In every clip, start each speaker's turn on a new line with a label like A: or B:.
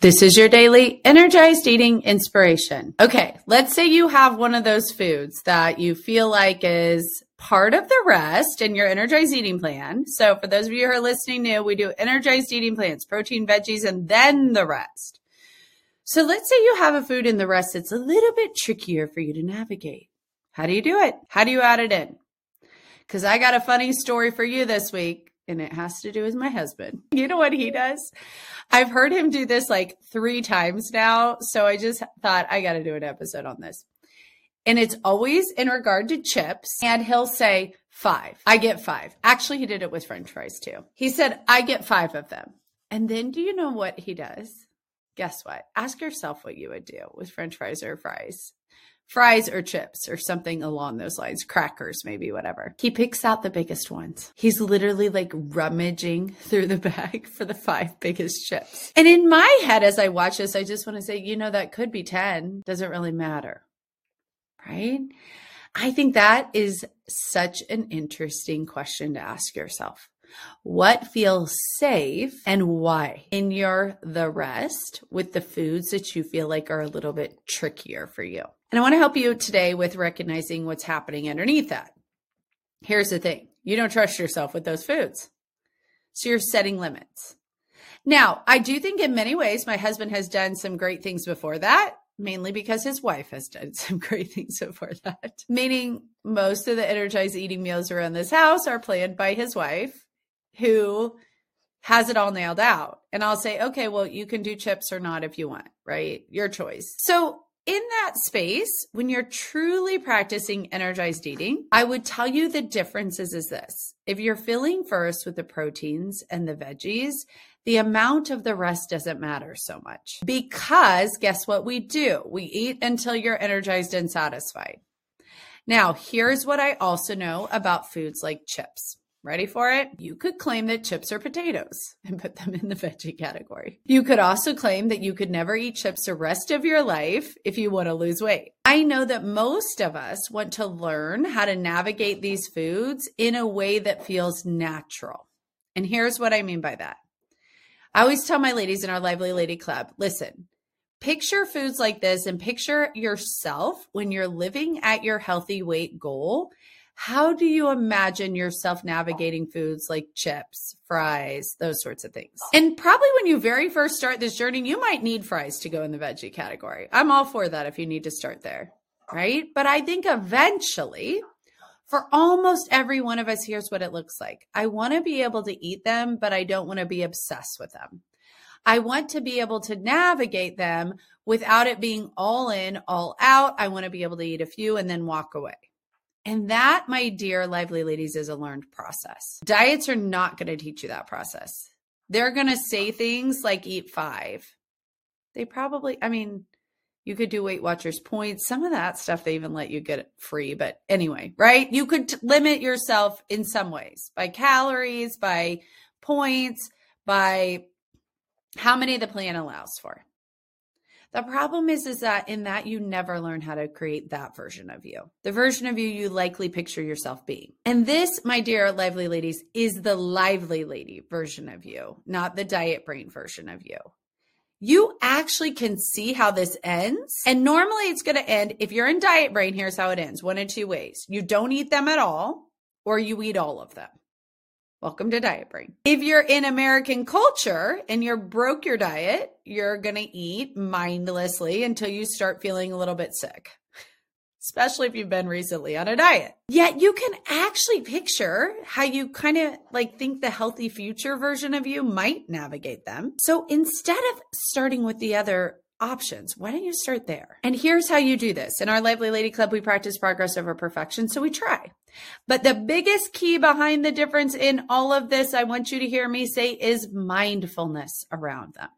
A: This is your daily energized eating inspiration. Okay, let's say you have one of those foods that you feel like is part of the rest in your energized eating plan. So, for those of you who are listening new, we do energized eating plans, protein, veggies, and then the rest. So, let's say you have a food in the rest that's a little bit trickier for you to navigate. How do you do it? How do you add it in? Because I got a funny story for you this week and it has to do with my husband. You know what he does? I've heard him do this like three times now. So I just thought I got to do an episode on this. And it's always in regard to chips. And he'll say, five. I get five. Actually, he did it with french fries too. He said, I get five of them. And then do you know what he does? Guess what? Ask yourself what you would do with french fries or fries fries or chips or something along those lines, crackers, maybe, whatever. He picks out the biggest ones. He's literally like rummaging through the bag for the five biggest chips. And in my head, as I watch this, I just want to say, you know, that could be 10. Doesn't really matter. Right? I think that is such an interesting question to ask yourself. What feels safe and why in your the rest with the foods that you feel like are a little bit trickier for you? And I want to help you today with recognizing what's happening underneath that. Here's the thing you don't trust yourself with those foods. So you're setting limits. Now, I do think in many ways my husband has done some great things before that, mainly because his wife has done some great things before that. Meaning, most of the energized eating meals around this house are planned by his wife, who has it all nailed out. And I'll say, okay, well, you can do chips or not if you want, right? Your choice. So in that space, when you're truly practicing energized eating, I would tell you the differences is this. If you're filling first with the proteins and the veggies, the amount of the rest doesn't matter so much because guess what we do? We eat until you're energized and satisfied. Now, here's what I also know about foods like chips. Ready for it? You could claim that chips are potatoes and put them in the veggie category. You could also claim that you could never eat chips the rest of your life if you want to lose weight. I know that most of us want to learn how to navigate these foods in a way that feels natural. And here's what I mean by that. I always tell my ladies in our Lively Lady Club listen, picture foods like this and picture yourself when you're living at your healthy weight goal how do you imagine yourself navigating foods like chips, fries, those sorts of things? And probably when you very first start this journey, you might need fries to go in the veggie category. I'm all for that if you need to start there, right? But I think eventually, for almost every one of us, here's what it looks like I want to be able to eat them, but I don't want to be obsessed with them. I want to be able to navigate them without it being all in, all out. I want to be able to eat a few and then walk away. And that, my dear lively ladies, is a learned process. Diets are not going to teach you that process. They're going to say things like eat five. They probably, I mean, you could do Weight Watchers points. Some of that stuff they even let you get free. But anyway, right? You could t- limit yourself in some ways by calories, by points, by how many the plan allows for. The problem is, is that in that you never learn how to create that version of you, the version of you you likely picture yourself being. And this, my dear lively ladies, is the lively lady version of you, not the diet brain version of you. You actually can see how this ends. And normally it's going to end. If you're in diet brain, here's how it ends one of two ways. You don't eat them at all, or you eat all of them. Welcome to Diet Brain. If you're in American culture and you're broke your diet, you're going to eat mindlessly until you start feeling a little bit sick, especially if you've been recently on a diet. Yet you can actually picture how you kind of like think the healthy future version of you might navigate them. So instead of starting with the other options. Why don't you start there? And here's how you do this. In our Lively Lady Club, we practice progress over perfection. So we try. But the biggest key behind the difference in all of this, I want you to hear me say, is mindfulness around them.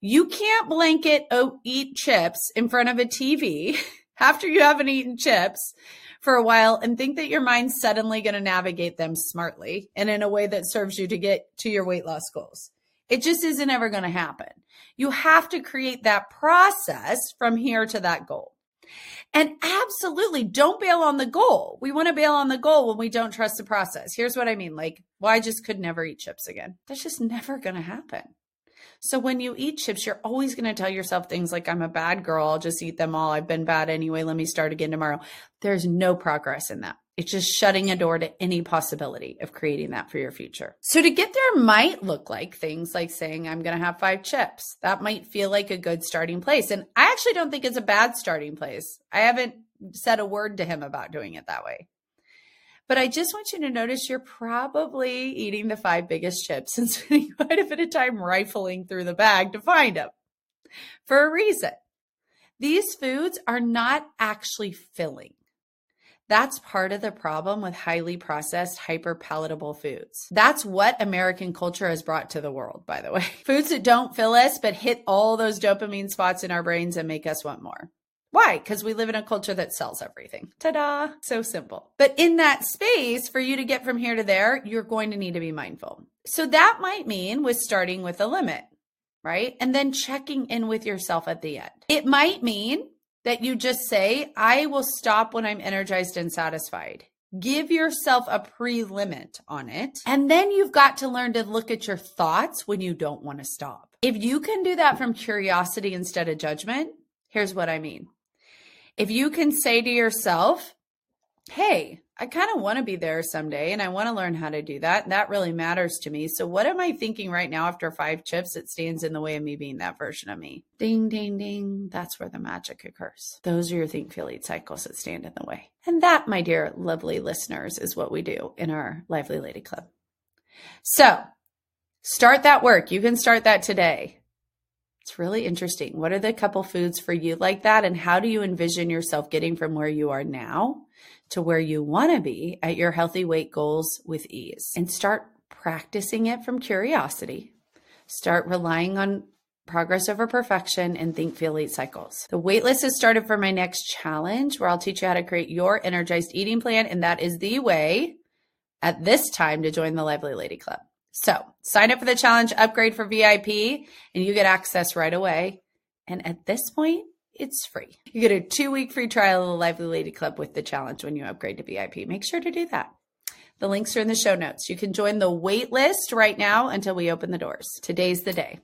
A: You can't blanket oh, eat chips in front of a TV after you haven't eaten chips for a while and think that your mind's suddenly going to navigate them smartly and in a way that serves you to get to your weight loss goals. It just isn't ever going to happen. You have to create that process from here to that goal. And absolutely don't bail on the goal. We want to bail on the goal when we don't trust the process. Here's what I mean like, well, I just could never eat chips again. That's just never going to happen. So when you eat chips, you're always going to tell yourself things like, I'm a bad girl. I'll just eat them all. I've been bad anyway. Let me start again tomorrow. There's no progress in that. It's just shutting a door to any possibility of creating that for your future. So to get there might look like things like saying, I'm going to have five chips. That might feel like a good starting place. And I actually don't think it's a bad starting place. I haven't said a word to him about doing it that way. But I just want you to notice you're probably eating the five biggest chips and spending quite a bit of time rifling through the bag to find them for a reason. These foods are not actually filling. That's part of the problem with highly processed, hyper palatable foods. That's what American culture has brought to the world, by the way. Foods that don't fill us, but hit all those dopamine spots in our brains and make us want more. Why? Because we live in a culture that sells everything. Ta da! So simple. But in that space, for you to get from here to there, you're going to need to be mindful. So that might mean with starting with a limit, right? And then checking in with yourself at the end. It might mean that you just say, I will stop when I'm energized and satisfied. Give yourself a pre limit on it. And then you've got to learn to look at your thoughts when you don't want to stop. If you can do that from curiosity instead of judgment, here's what I mean. If you can say to yourself, hey, I kind of want to be there someday and I want to learn how to do that. That really matters to me. So, what am I thinking right now after five chips that stands in the way of me being that version of me? Ding, ding, ding. That's where the magic occurs. Those are your think, feel, eat cycles that stand in the way. And that, my dear, lovely listeners, is what we do in our Lively Lady Club. So, start that work. You can start that today. It's really interesting. What are the couple foods for you like that? And how do you envision yourself getting from where you are now to where you want to be at your healthy weight goals with ease? And start practicing it from curiosity. Start relying on progress over perfection and think, feel, eat cycles. The waitlist has started for my next challenge where I'll teach you how to create your energized eating plan. And that is the way at this time to join the Lively Lady Club. So sign up for the challenge, upgrade for VIP, and you get access right away. And at this point, it's free. You get a two week free trial of the Lively Lady Club with the challenge when you upgrade to VIP. Make sure to do that. The links are in the show notes. You can join the wait list right now until we open the doors. Today's the day.